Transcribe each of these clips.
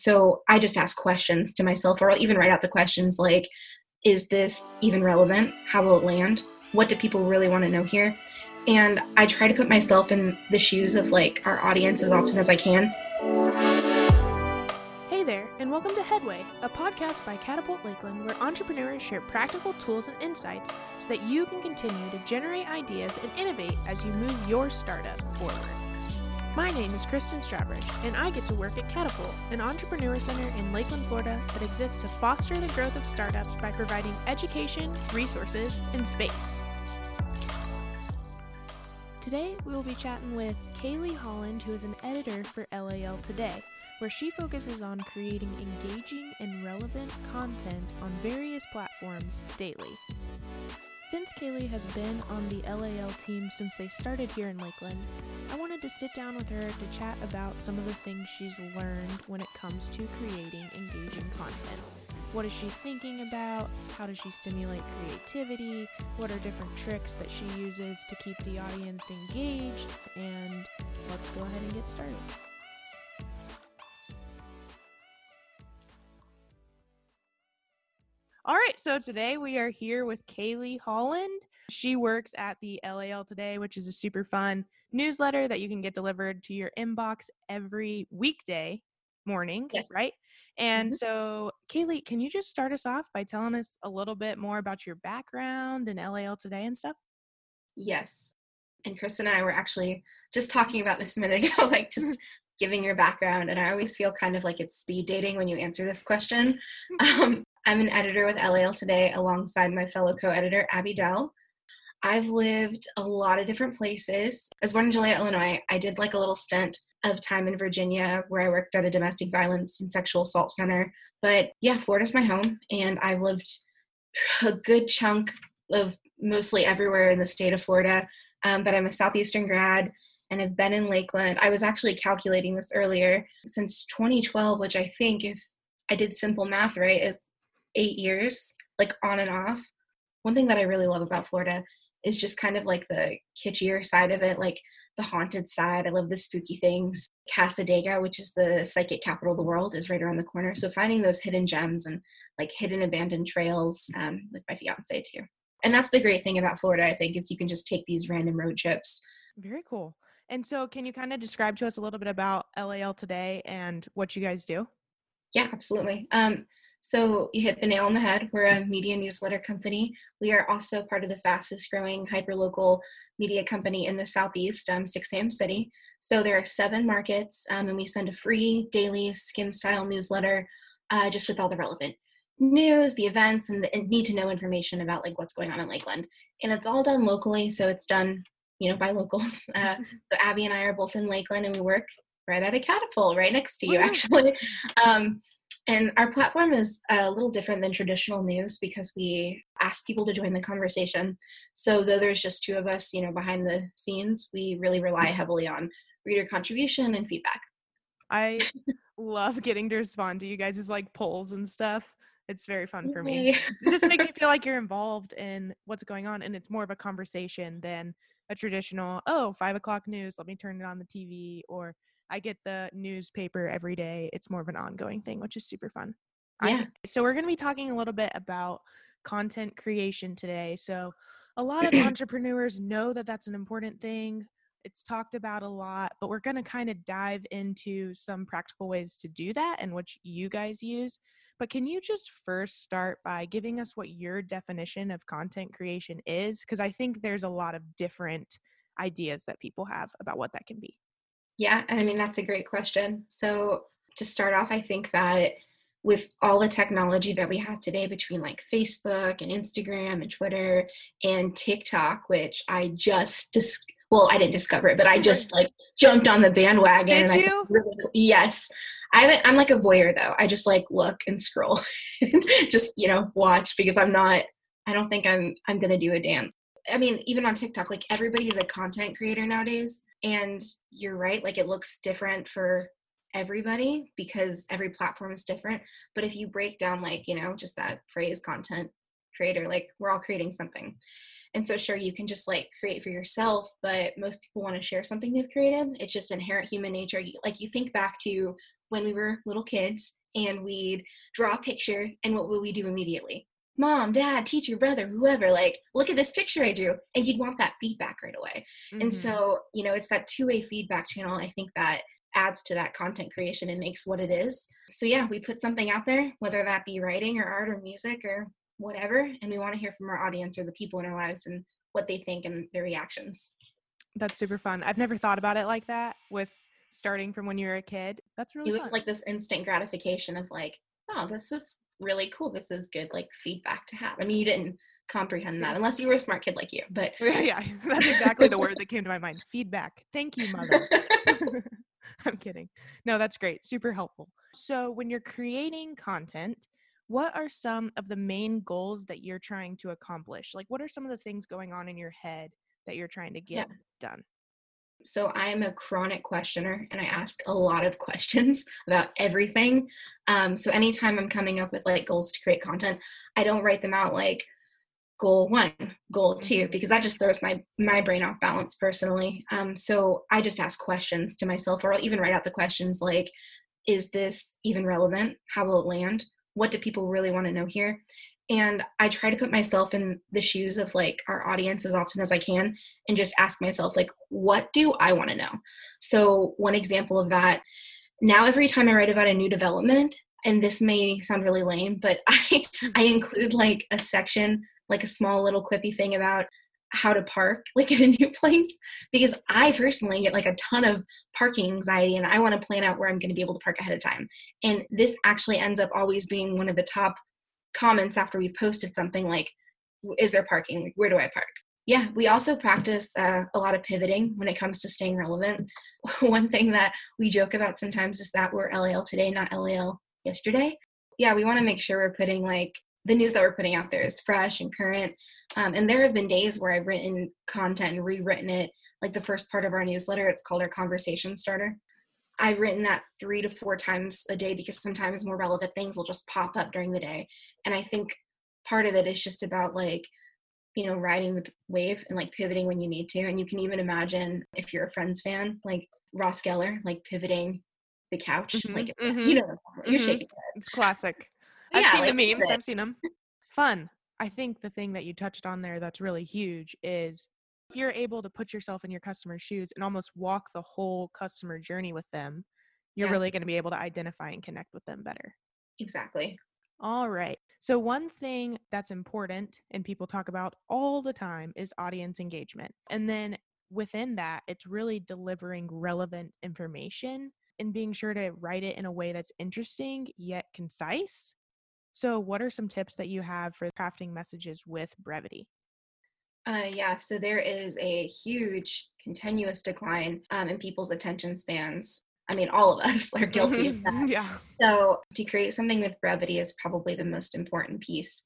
so I just ask questions to myself, or I'll even write out the questions like, is this even relevant? How will it land? What do people really want to know here? And I try to put myself in the shoes of like our audience as often as I can. Hey there, and welcome to Headway, a podcast by Catapult Lakeland where entrepreneurs share practical tools and insights so that you can continue to generate ideas and innovate as you move your startup forward. My name is Kristen Strawbridge, and I get to work at Catapult, an entrepreneur center in Lakeland, Florida that exists to foster the growth of startups by providing education, resources, and space. Today, we will be chatting with Kaylee Holland, who is an editor for LAL Today, where she focuses on creating engaging and relevant content on various platforms daily. Since Kaylee has been on the LAL team since they started here in Lakeland, I wanted to sit down with her to chat about some of the things she's learned when it comes to creating engaging content. What is she thinking about? How does she stimulate creativity? What are different tricks that she uses to keep the audience engaged? And let's go ahead and get started. All right, so today we are here with Kaylee Holland. She works at the LAL Today, which is a super fun newsletter that you can get delivered to your inbox every weekday morning, Yes. right? And Mhm. so, Kaylee, can you just start us off by telling us a little bit more about your background in LAL Today and stuff? Yes. And Chris and I were actually just talking about this a minute ago, like just giving your background. And I always feel kind of like it's speed dating when you answer this question. Um, I'm an editor with LAL today alongside my fellow co editor, Abby Dell. I've lived a lot of different places. I was born in Joliet, Illinois. I did like a little stint of time in Virginia where I worked at a domestic violence and sexual assault center. But yeah, Florida's my home, and I've lived a good chunk of mostly everywhere in the state of Florida. Um, but I'm a Southeastern grad and have been in Lakeland. I was actually calculating this earlier since 2012, which I think, if I did simple math right, is eight years, like on and off. One thing that I really love about Florida is just kind of like the kitschier side of it, like the haunted side. I love the spooky things. Cassadaga, which is the psychic capital of the world, is right around the corner. So finding those hidden gems and like hidden abandoned trails um, with my fiance too. And that's the great thing about Florida, I think, is you can just take these random road trips. Very cool. And so, can you kind of describe to us a little bit about LAL Today and what you guys do? Yeah, absolutely. Um, so you hit the nail on the head. We're a media newsletter company. We are also part of the fastest growing hyperlocal media company in the Southeast, um, 6 a.m. City. So there are seven markets, um, and we send a free daily skim style newsletter uh, just with all the relevant news, the events, and the need to know information about like what's going on in Lakeland. And it's all done locally, so it's done, you know, by locals. Uh, so Abby and I are both in Lakeland, and we work right at a catapult, right next to you, actually. Um, and our platform is a little different than traditional news because we ask people to join the conversation. So though there's just two of us, you know, behind the scenes, we really rely heavily on reader contribution and feedback. I love getting to respond to you guys' like polls and stuff. It's very fun for me. It just makes you feel like you're involved in what's going on, and it's more of a conversation than a traditional oh five o'clock news. Let me turn it on the TV, or I get the newspaper every day. It's more of an ongoing thing, which is super fun. I- Yeah. so we're going to be talking a little bit about content creation today. So a lot of entrepreneurs know that that's an important thing. It's talked about a lot, but we're going to kind of dive into some practical ways to do that and which you guys use. But can you just first start by giving us what your definition of content creation is? Because I think there's a lot of different ideas that people have about what that can be. Yeah, and I mean, that's a great question. So, to start off, I think that with all the technology that we have today between like Facebook and Instagram and Twitter and TikTok, which I just dis- well, I didn't discover it, but I just like jumped on the bandwagon. Did and I you? really, yes. I I'm like a voyeur though. I just like look and scroll and just, you know, watch because I'm not, I don't think I'm, I'm going to do a dance. I mean, even on TikTok, like everybody is a content creator nowadays. And you're right, like it looks different for everybody because every platform is different. But if you break down, like, you know, just that phrase content creator, like we're all creating something. And so, sure, you can just like create for yourself, but most people want to share something they've created. It's just inherent human nature. Like, you think back to when we were little kids and we'd draw a picture and what would we do immediately? Mom, dad, teacher, brother, whoever, like, look at this picture I drew. And you'd want that feedback right away. Mm-hmm. And so, you know, it's that two way feedback channel. I think that adds to that content creation and makes what it is. So, yeah, we put something out there, whether that be writing or art or music or whatever. And we want to hear from our audience or the people in our lives and what they think and their reactions. That's super fun. I've never thought about it like that with starting from when you were a kid. That's really it was like this instant gratification of like, oh, this is really cool. This is good like feedback to have. I mean, you didn't comprehend that unless you were a smart kid like you, but yeah, that's exactly the word that came to my mind. Feedback. Thank you, mother. I'm kidding. No, that's great. Super helpful. So, when you're creating content, what are some of the main goals that you're trying to accomplish? Like, what are some of the things going on in your head that you're trying to get yeah. done? So I'm a chronic questioner and I ask a lot of questions about everything. Um, so anytime I'm coming up with like goals to create content, I don't write them out like goal one, goal two, mm-hmm. because that just throws my my brain off balance personally. Um, so I just ask questions to myself, or I'll even write out the questions like, is this even relevant? How will it land? What do people really want to know here? And i try to put myself in the shoes of like our audience as often as i can and just ask myself like what do i want to know? So one example of that now every time i write about a new development and this may sound really lame but i mm-hmm. i include like a section like a small little quippy thing about how to park like at a new place because i personally get like a ton of parking anxiety and i want to plan out where i'm going to be able to park ahead of time. And this actually ends up always being one of the top comments after we've posted something like, is there parking? Like, where do I park? Yeah, we also practice uh, a lot of pivoting when it comes to staying relevant. One thing that we joke about sometimes is that we're LAL today, not LAL yesterday. Yeah, we want to make sure we're putting like the news that we're putting out there is fresh and current. Um, and there have been days where I've written content and rewritten it. Like the first part of our newsletter, it's called our conversation starter. I've written that three to four times a day because sometimes more relevant things will just pop up during the day. And I think part of it is just about like, you know, riding the wave and like pivoting when you need to. And you can even imagine if you're a Friends fan, like Ross Geller, like pivoting the couch. Mm-hmm, like, mm-hmm, you know, you're mm-hmm. shaking it. It's classic. I've yeah, seen like, the memes, I've seen them. Fun. I think the thing that you touched on there that's really huge is if you're able to put yourself in your customer's shoes and almost walk the whole customer journey with them, you're yeah. really going to be able to identify and connect with them better. Exactly. All right. So, one thing that's important and people talk about all the time is audience engagement. And then within that, it's really delivering relevant information and being sure to write it in a way that's interesting yet concise. So, what are some tips that you have for crafting messages with brevity? Uh, yeah, so there is a huge continuous decline um, in people's attention spans. I mean, all of us are guilty of that. Yeah. So to create something with brevity is probably the most important piece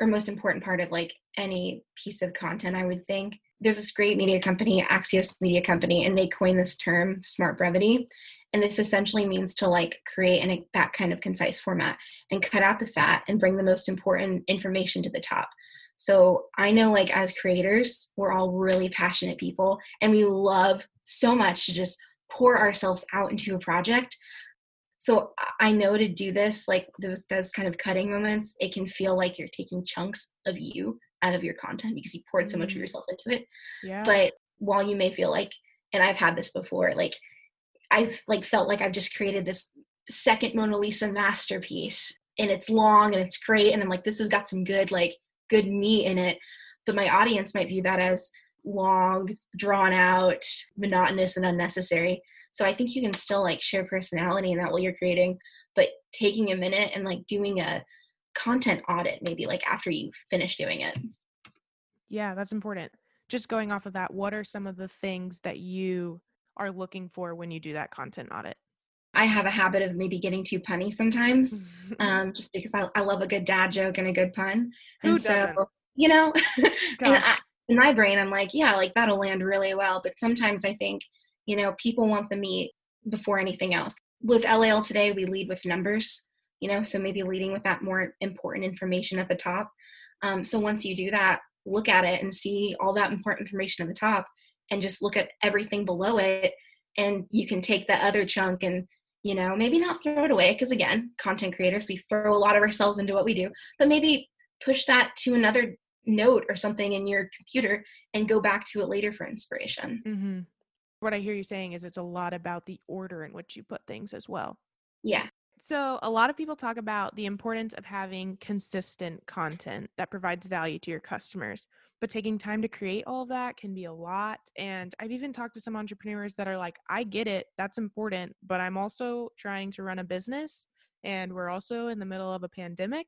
or most important part of like any piece of content, I would think. There's this great media company, Axios Media Company, and they coined this term smart brevity. And this essentially means to like create in that kind of concise format and cut out the fat and bring the most important information to the top. So I know, like, as creators, we're all really passionate people and we love so much to just pour ourselves out into a project. So I know to do this, like those those kind of cutting moments, it can feel like you're taking chunks of you out of your content because you poured so much of mm-hmm. yourself into it. Yeah. But while you may feel like, and I've had this before, like I've like felt like I've just created this second Mona Lisa masterpiece and it's long and it's great and I'm like this has got some good like good meat in it but my audience might view that as long drawn out monotonous and unnecessary. So i think you can still like share personality in that while you're creating but taking a minute and like doing a content audit maybe like after you finish doing it. Yeah that's important. Just going off of that what are some of the things that you are looking for when you do that content audit I have a habit of maybe getting too punny sometimes, um, just because I, I, love a good dad joke and a good pun. And Who so, doesn't? you know, and I, in my brain, I'm like, yeah, like that'll land really well. But sometimes I think, you know, people want the meat before anything else. With LAL today, we lead with numbers, you know, so maybe leading with that more important information at the top. Um, so once you do that, look at it and see all that important information at the top and just look at everything below it. And you can take that other chunk and you know maybe not throw it away because again content creators we throw a lot of ourselves into what we do but maybe push that to another note or something in your computer and go back to it later for inspiration. Mm-hmm. what i hear you saying is it's a lot about the order in which you put things as well. Yeah so, a lot of people talk about the importance of having consistent content that provides value to your customers, but taking time to create all of that can be a lot. And I've even talked to some entrepreneurs that are like, I get it, that's important, but I'm also trying to run a business and we're also in the middle of a pandemic.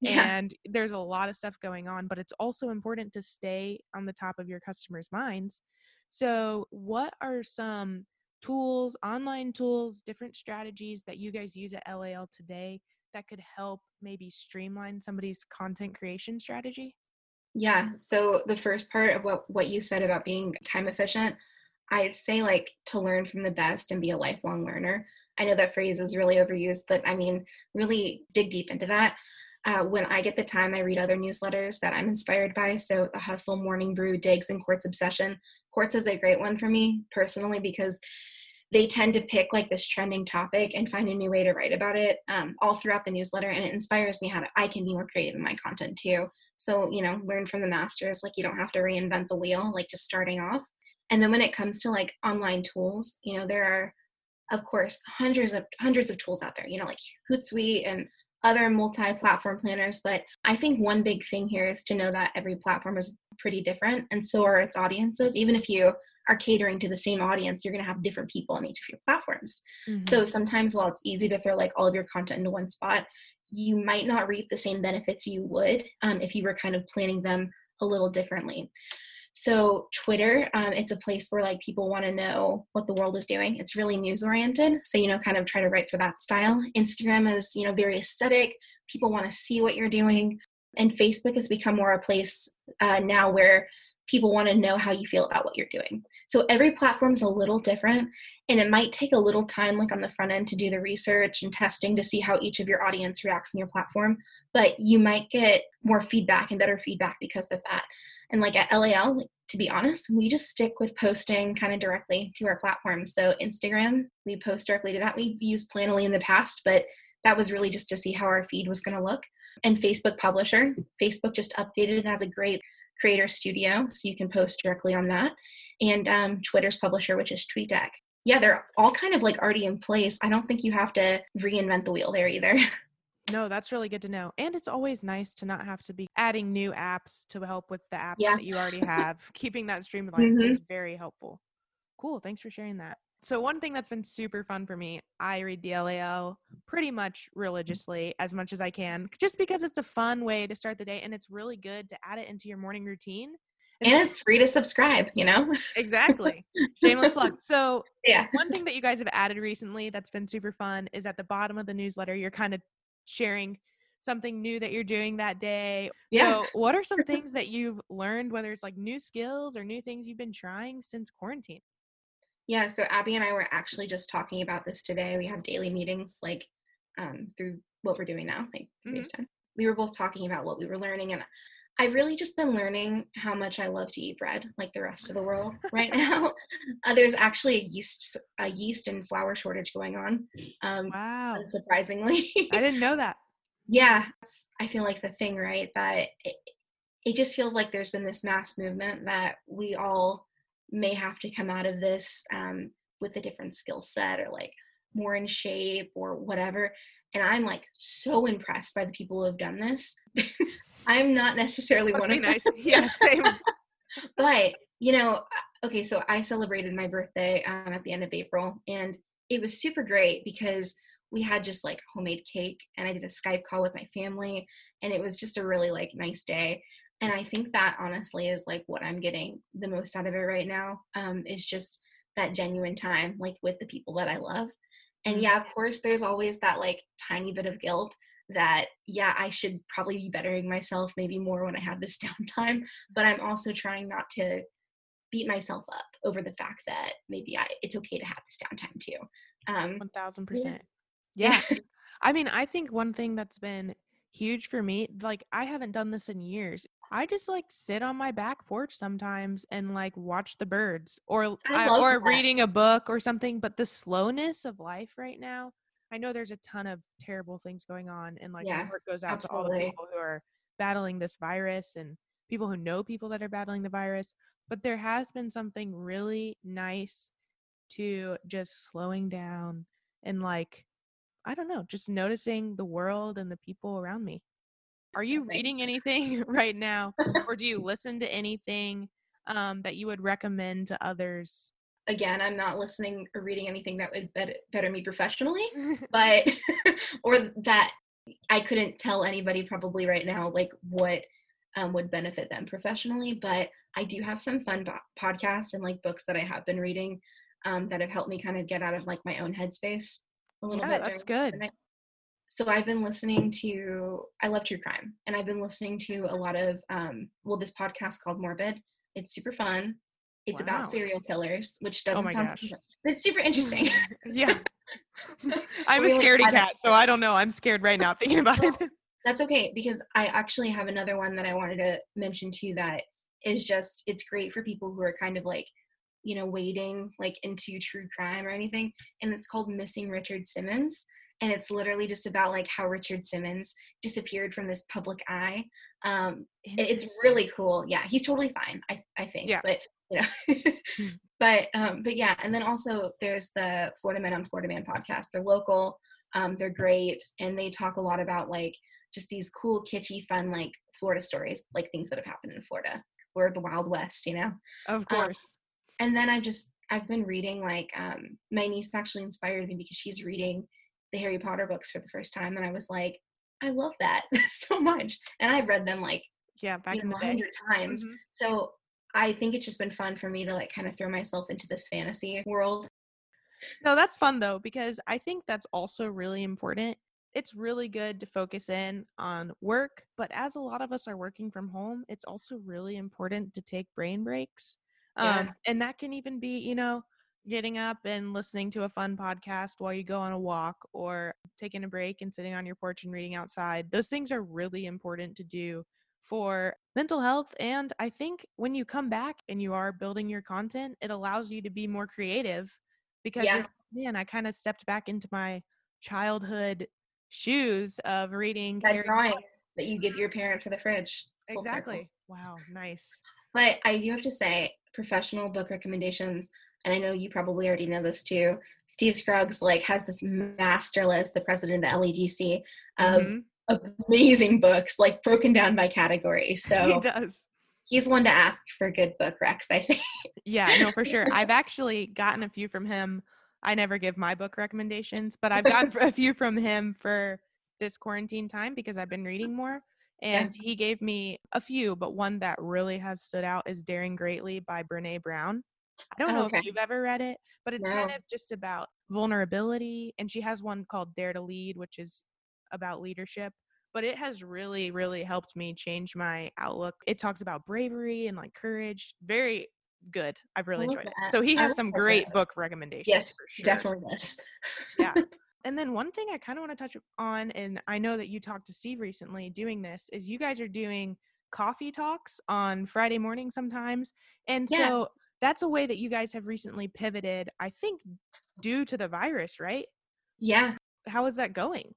Yeah. And there's a lot of stuff going on, but it's also important to stay on the top of your customers' minds. So, what are some tools, online tools, different strategies that you guys use at LAL today that could help maybe streamline somebody's content creation strategy? Yeah. So the first part of what what you said about being time efficient, I'd say like to learn from the best and be a lifelong learner. I know that phrase is really overused, but I mean, really dig deep into that. Uh, when I get the time, I read other newsletters that I'm inspired by. So, The Hustle, Morning Brew, Diggs, and Quartz Obsession. Quartz is a great one for me personally because they tend to pick like this trending topic and find a new way to write about it um, all throughout the newsletter. And it inspires me how to, I can be more creative in my content too. So, you know, learn from the masters. Like, you don't have to reinvent the wheel, like just starting off. And then when it comes to like online tools, you know, there are, of course, hundreds of hundreds of tools out there, you know, like Hootsuite and other multi-platform planners but i think one big thing here is to know that every platform is pretty different and so are its audiences. Even if you are catering to the same audience you're going to have different people on each of your platforms. Mm-hmm. so sometimes while it's easy to throw like all of your content into one spot you might not reap the same benefits you would um, if you were kind of planning them a little differently so Twitter, um, it's a place where like people want to know what the world is doing. It's really news oriented. So, you know, kind of try to write for that style. Instagram is, you know, very aesthetic. People want to see what you're doing. And Facebook has become more a place uh, now where people want to know how you feel about what you're doing. So every platform is a little different and it might take a little time like on the front end to do the research and testing to see how each of your audience reacts in your platform, but you might get more feedback and better feedback because of that. And like at LAL, to be honest, we just stick with posting kind of directly to our platform. So Instagram, we post directly to that. We've used Planoly in the past, but that was really just to see how our feed was going to look. And Facebook Publisher, Facebook just updated it as a great creator studio, so you can post directly on that. And um, Twitter's publisher, which is TweetDeck. Yeah, they're all kind of like already in place. I don't think you have to reinvent the wheel there either. No, that's really good to know. And it's always nice to not have to be adding new apps to help with the apps yeah. that you already have. Keeping that streamlined mm-hmm. is very helpful. Cool. Thanks for sharing that. So, one thing that's been super fun for me, I read the LAL pretty much religiously as much as I can, just because it's a fun way to start the day and it's really good to add it into your morning routine. And, and it's free to subscribe, you know? exactly. Shameless plug. So, yeah. One thing that you guys have added recently that's been super fun is at the bottom of the newsletter, you're kind of sharing something new that you're doing that day. Yeah. So, what are some things that you've learned, whether it's like new skills or new things you've been trying since quarantine? Yeah, so Abby and I were actually just talking about this today. We have daily meetings like um, through what we're doing now, like mm-hmm. We were both talking about what we were learning, and I've really just been learning how much I love to eat bread, like the rest of the world right now. Uh, there's actually a yeast, a yeast and flour shortage going on. Um, wow! Surprisingly, I didn't know that. Yeah, I feel like the thing, right? That it, it just feels like there's been this mass movement that we all may have to come out of this um, with a different skill set or like more in shape or whatever. And I'm like so impressed by the people who have done this. I'm not necessarily Must one of nice. them. Yeah, same. but you know, uh, okay, so I celebrated my birthday um, at the end of April, and it was super great because we had just like homemade cake, and I did a Skype call with my family, and it was just a really like nice day and i think that honestly is like what i'm getting the most out of it right now um, is just that genuine time like with the people that i love and mm-hmm. yeah of course there's always that like tiny bit of guilt that yeah i should probably be bettering myself maybe more when i have this downtime but i'm also trying not to beat myself up over the fact that maybe I, it's okay to have this downtime too um 1000% yeah. yeah. i mean i think one thing that's been huge for me. Like I haven't done this in years. I just like sit on my back porch sometimes and like watch the birds or I I, or that. reading a book or something, but the slowness of life right now, I know there's a ton of terrible things going on and like Yeah, heart goes out to all the people who are battling this virus and people who know people that are battling the virus, but there has been something really nice to just slowing down and like I don't know, just noticing the world and the people around me. Are you reading anything right now, or do you listen to anything um, that you would recommend to others? Again, I'm not listening or reading anything that would better, better me professionally, but or that I couldn't tell anybody probably right now like what um, would benefit them professionally. But I do have some fun bo- podcasts and like books that I have been reading um, that have helped me kind of get out of like my own headspace a little yeah, bit. that's good. So I've been listening to I love true crime, and I've been listening to a lot of um, well this podcast called Morbid. It's super fun. It's Wow. about serial killers, which Oh doesn't my sound gosh. but it's super interesting. yeah. I'm a scaredy cat, so I don't know. I'm scared right now thinking about it. That's okay because I actually have another one that I wanted to mention too that is just it's great for people who are kind of like you know wading like into true crime or anything and it's called Missing Richard Simmons and it's literally just about like how Richard Simmons disappeared from this public eye um it- it's really cool yeah he's totally fine I I think Yeah. but you know but um but yeah and then also there's the Florida Men on Florida Man podcast they're local um they're great and they talk a lot about like just these cool, kitschy, fun, like Florida stories, like things that have happened in Florida. We're the Wild West, you know? Of Um, course. And then I've just, I've been reading, like, um, my niece actually inspired me because she's reading the Harry Potter books for the first time. And I was like, I love that so much. And I've read them like, yeah, back you in the day. hundred times. Mhm. So I think it's just been fun for me to like kind of throw myself into this fantasy world. No, that's fun though, because I think that's also really important. It's really good to focus in on work, but as a lot of us are working from home, it's also really important to take brain breaks. Yeah. Um, and that can even be, you know, getting up and listening to a fun podcast while you go on a walk or taking a break and sitting on your porch and reading outside. Those things are really important to do for mental health. And I think when you come back and you are building your content, it allows you to be more creative because Yeah. man, I kind of stepped back into my childhood shoes of reading That drawing Potter. that you give your parent for the fridge. Exactly. Wow, nice. But I do have to say, professional book recommendations, and I know you probably already know this too. Steve Scruggs like has this master list, the president of the LEDC, of Mhm. Amazing books, like broken down by category. So he does. he's one to ask for good book recs, I think. Yeah, no, for sure. I've actually gotten a few from him. I never give my book recommendations, but I've gotten a few from him for this quarantine time because I've been reading more. Yeah. And he gave me a few, but one that really has stood out is Daring Greatly by Brene Brown. I don't know okay. if you've ever read it, but it's kind of just about vulnerability. And she has one called Dare to Lead, which is about leadership. But it has really, really helped me change my outlook. It talks about bravery and like courage. Very good. I've really enjoyed it. So he has some that. great book recommendations. yes, for sure. definitely yes Yeah. And then one thing I kind of want to touch on, and I know that you talked to Steve recently doing this, is you guys are doing coffee talks on Friday morning sometimes. And Yeah. so that's a way that you guys have recently pivoted, I think, due to the virus, right? Yeah, How is that going?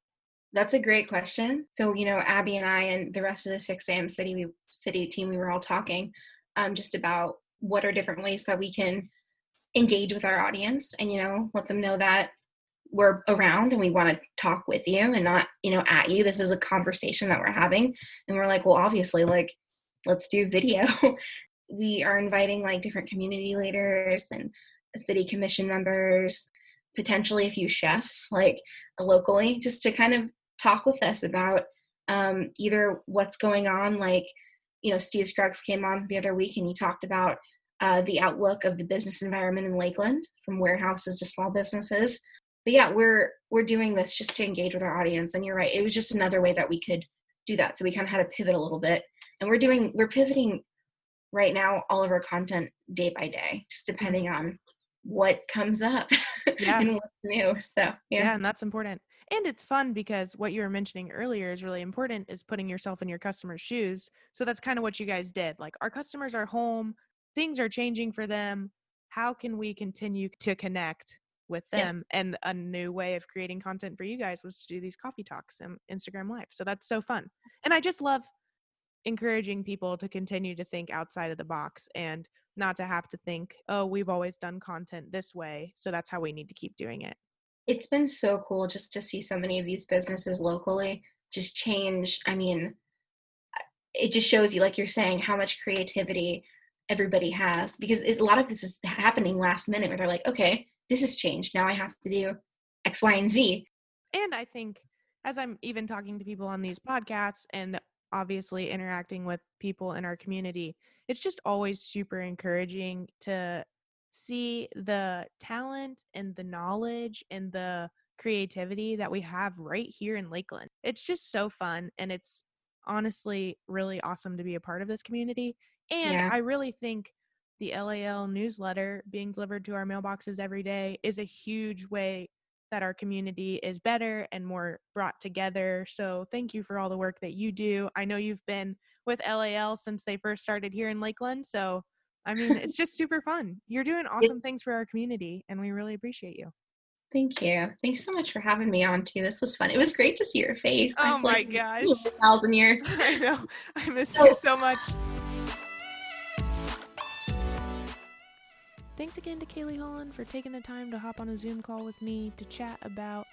That's a great question. So, you know, Abby and I and the rest of the 6 a.m. city we, city team, we were all talking um, just about what are different ways that we can engage with our audience and, you know, let them know that we're around and we want to talk with you and not, you know, at you. This is a conversation that we're having. And we're like, well, obviously, like, let's do video. we are inviting like different community leaders and city commission members, potentially a few chefs, like locally, just to kind of talk with us about um, either what's going on. Like, you know, Steve Scruggs came on the other week and he talked about uh, the outlook of the business environment in Lakeland, from warehouses to small businesses. But yeah, we're we're doing this just to engage with our audience. And you're right, it was just another way that we could do that. So we kind of had to pivot a little bit, and we're doing we're pivoting right now all of our content day by day, just depending on what comes up Yeah. and what's new. So Yeah. yeah, and that's important. And it's fun because what you were mentioning earlier is really important is putting yourself in your customer's shoes. So that's kind of what you guys did. Like our customers are home, things are changing for them. How can we continue to connect with them? Yes. And a new way of creating content for you guys was to do these coffee talks and Instagram live. So that's so fun. And I just love encouraging people to continue to think outside of the box and not to have to think, oh, we've always done content this way. So that's how we need to keep doing it. It's been so cool just to see so many of these businesses locally just change. I mean, it just shows you, like you're saying, how much creativity everybody has because a lot of this is happening last minute where they're like, okay, this has changed. Now I have to do X, Y, and Z. And I think as I'm even talking to people on these podcasts and obviously interacting with people in our community, it's just always super encouraging to see the talent and the knowledge and the creativity that we have right here in Lakeland. It's just so fun and it's honestly really awesome to be a part of this community. And Yeah. I really think the LAL newsletter being delivered to our mailboxes every day is a huge way that our community is better and more brought together. So thank you for all the work that you do. I know you've been with LAL since they first started here in Lakeland. So I mean, it's just super fun. You're doing awesome things for our community and we really appreciate you. Thank you. Thanks so much for having me on too. This was fun. It was great to see your face. I Oh my like gosh. A thousand years. I know. I miss So- you so much. Thanks again to Kaylee Holland for taking the time to hop on a Zoom call with me to chat about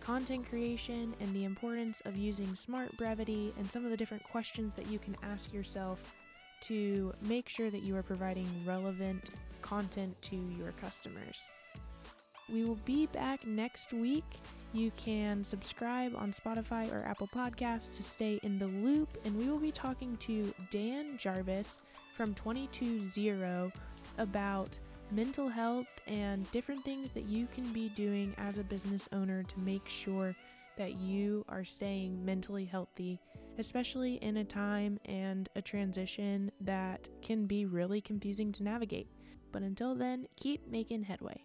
content creation and the importance of using smart brevity and some of the different questions that you can ask yourself to make sure that you are providing relevant content to your customers. We will be back next week. You can subscribe on Spotify or Apple Podcasts to stay in the loop, and we will be talking to Dan Jarvis from 220 about mental health and different things that you can be doing as a business owner to make sure that you are staying mentally healthy, especially in a time and a transition that can be really confusing to navigate. But until then, keep making headway.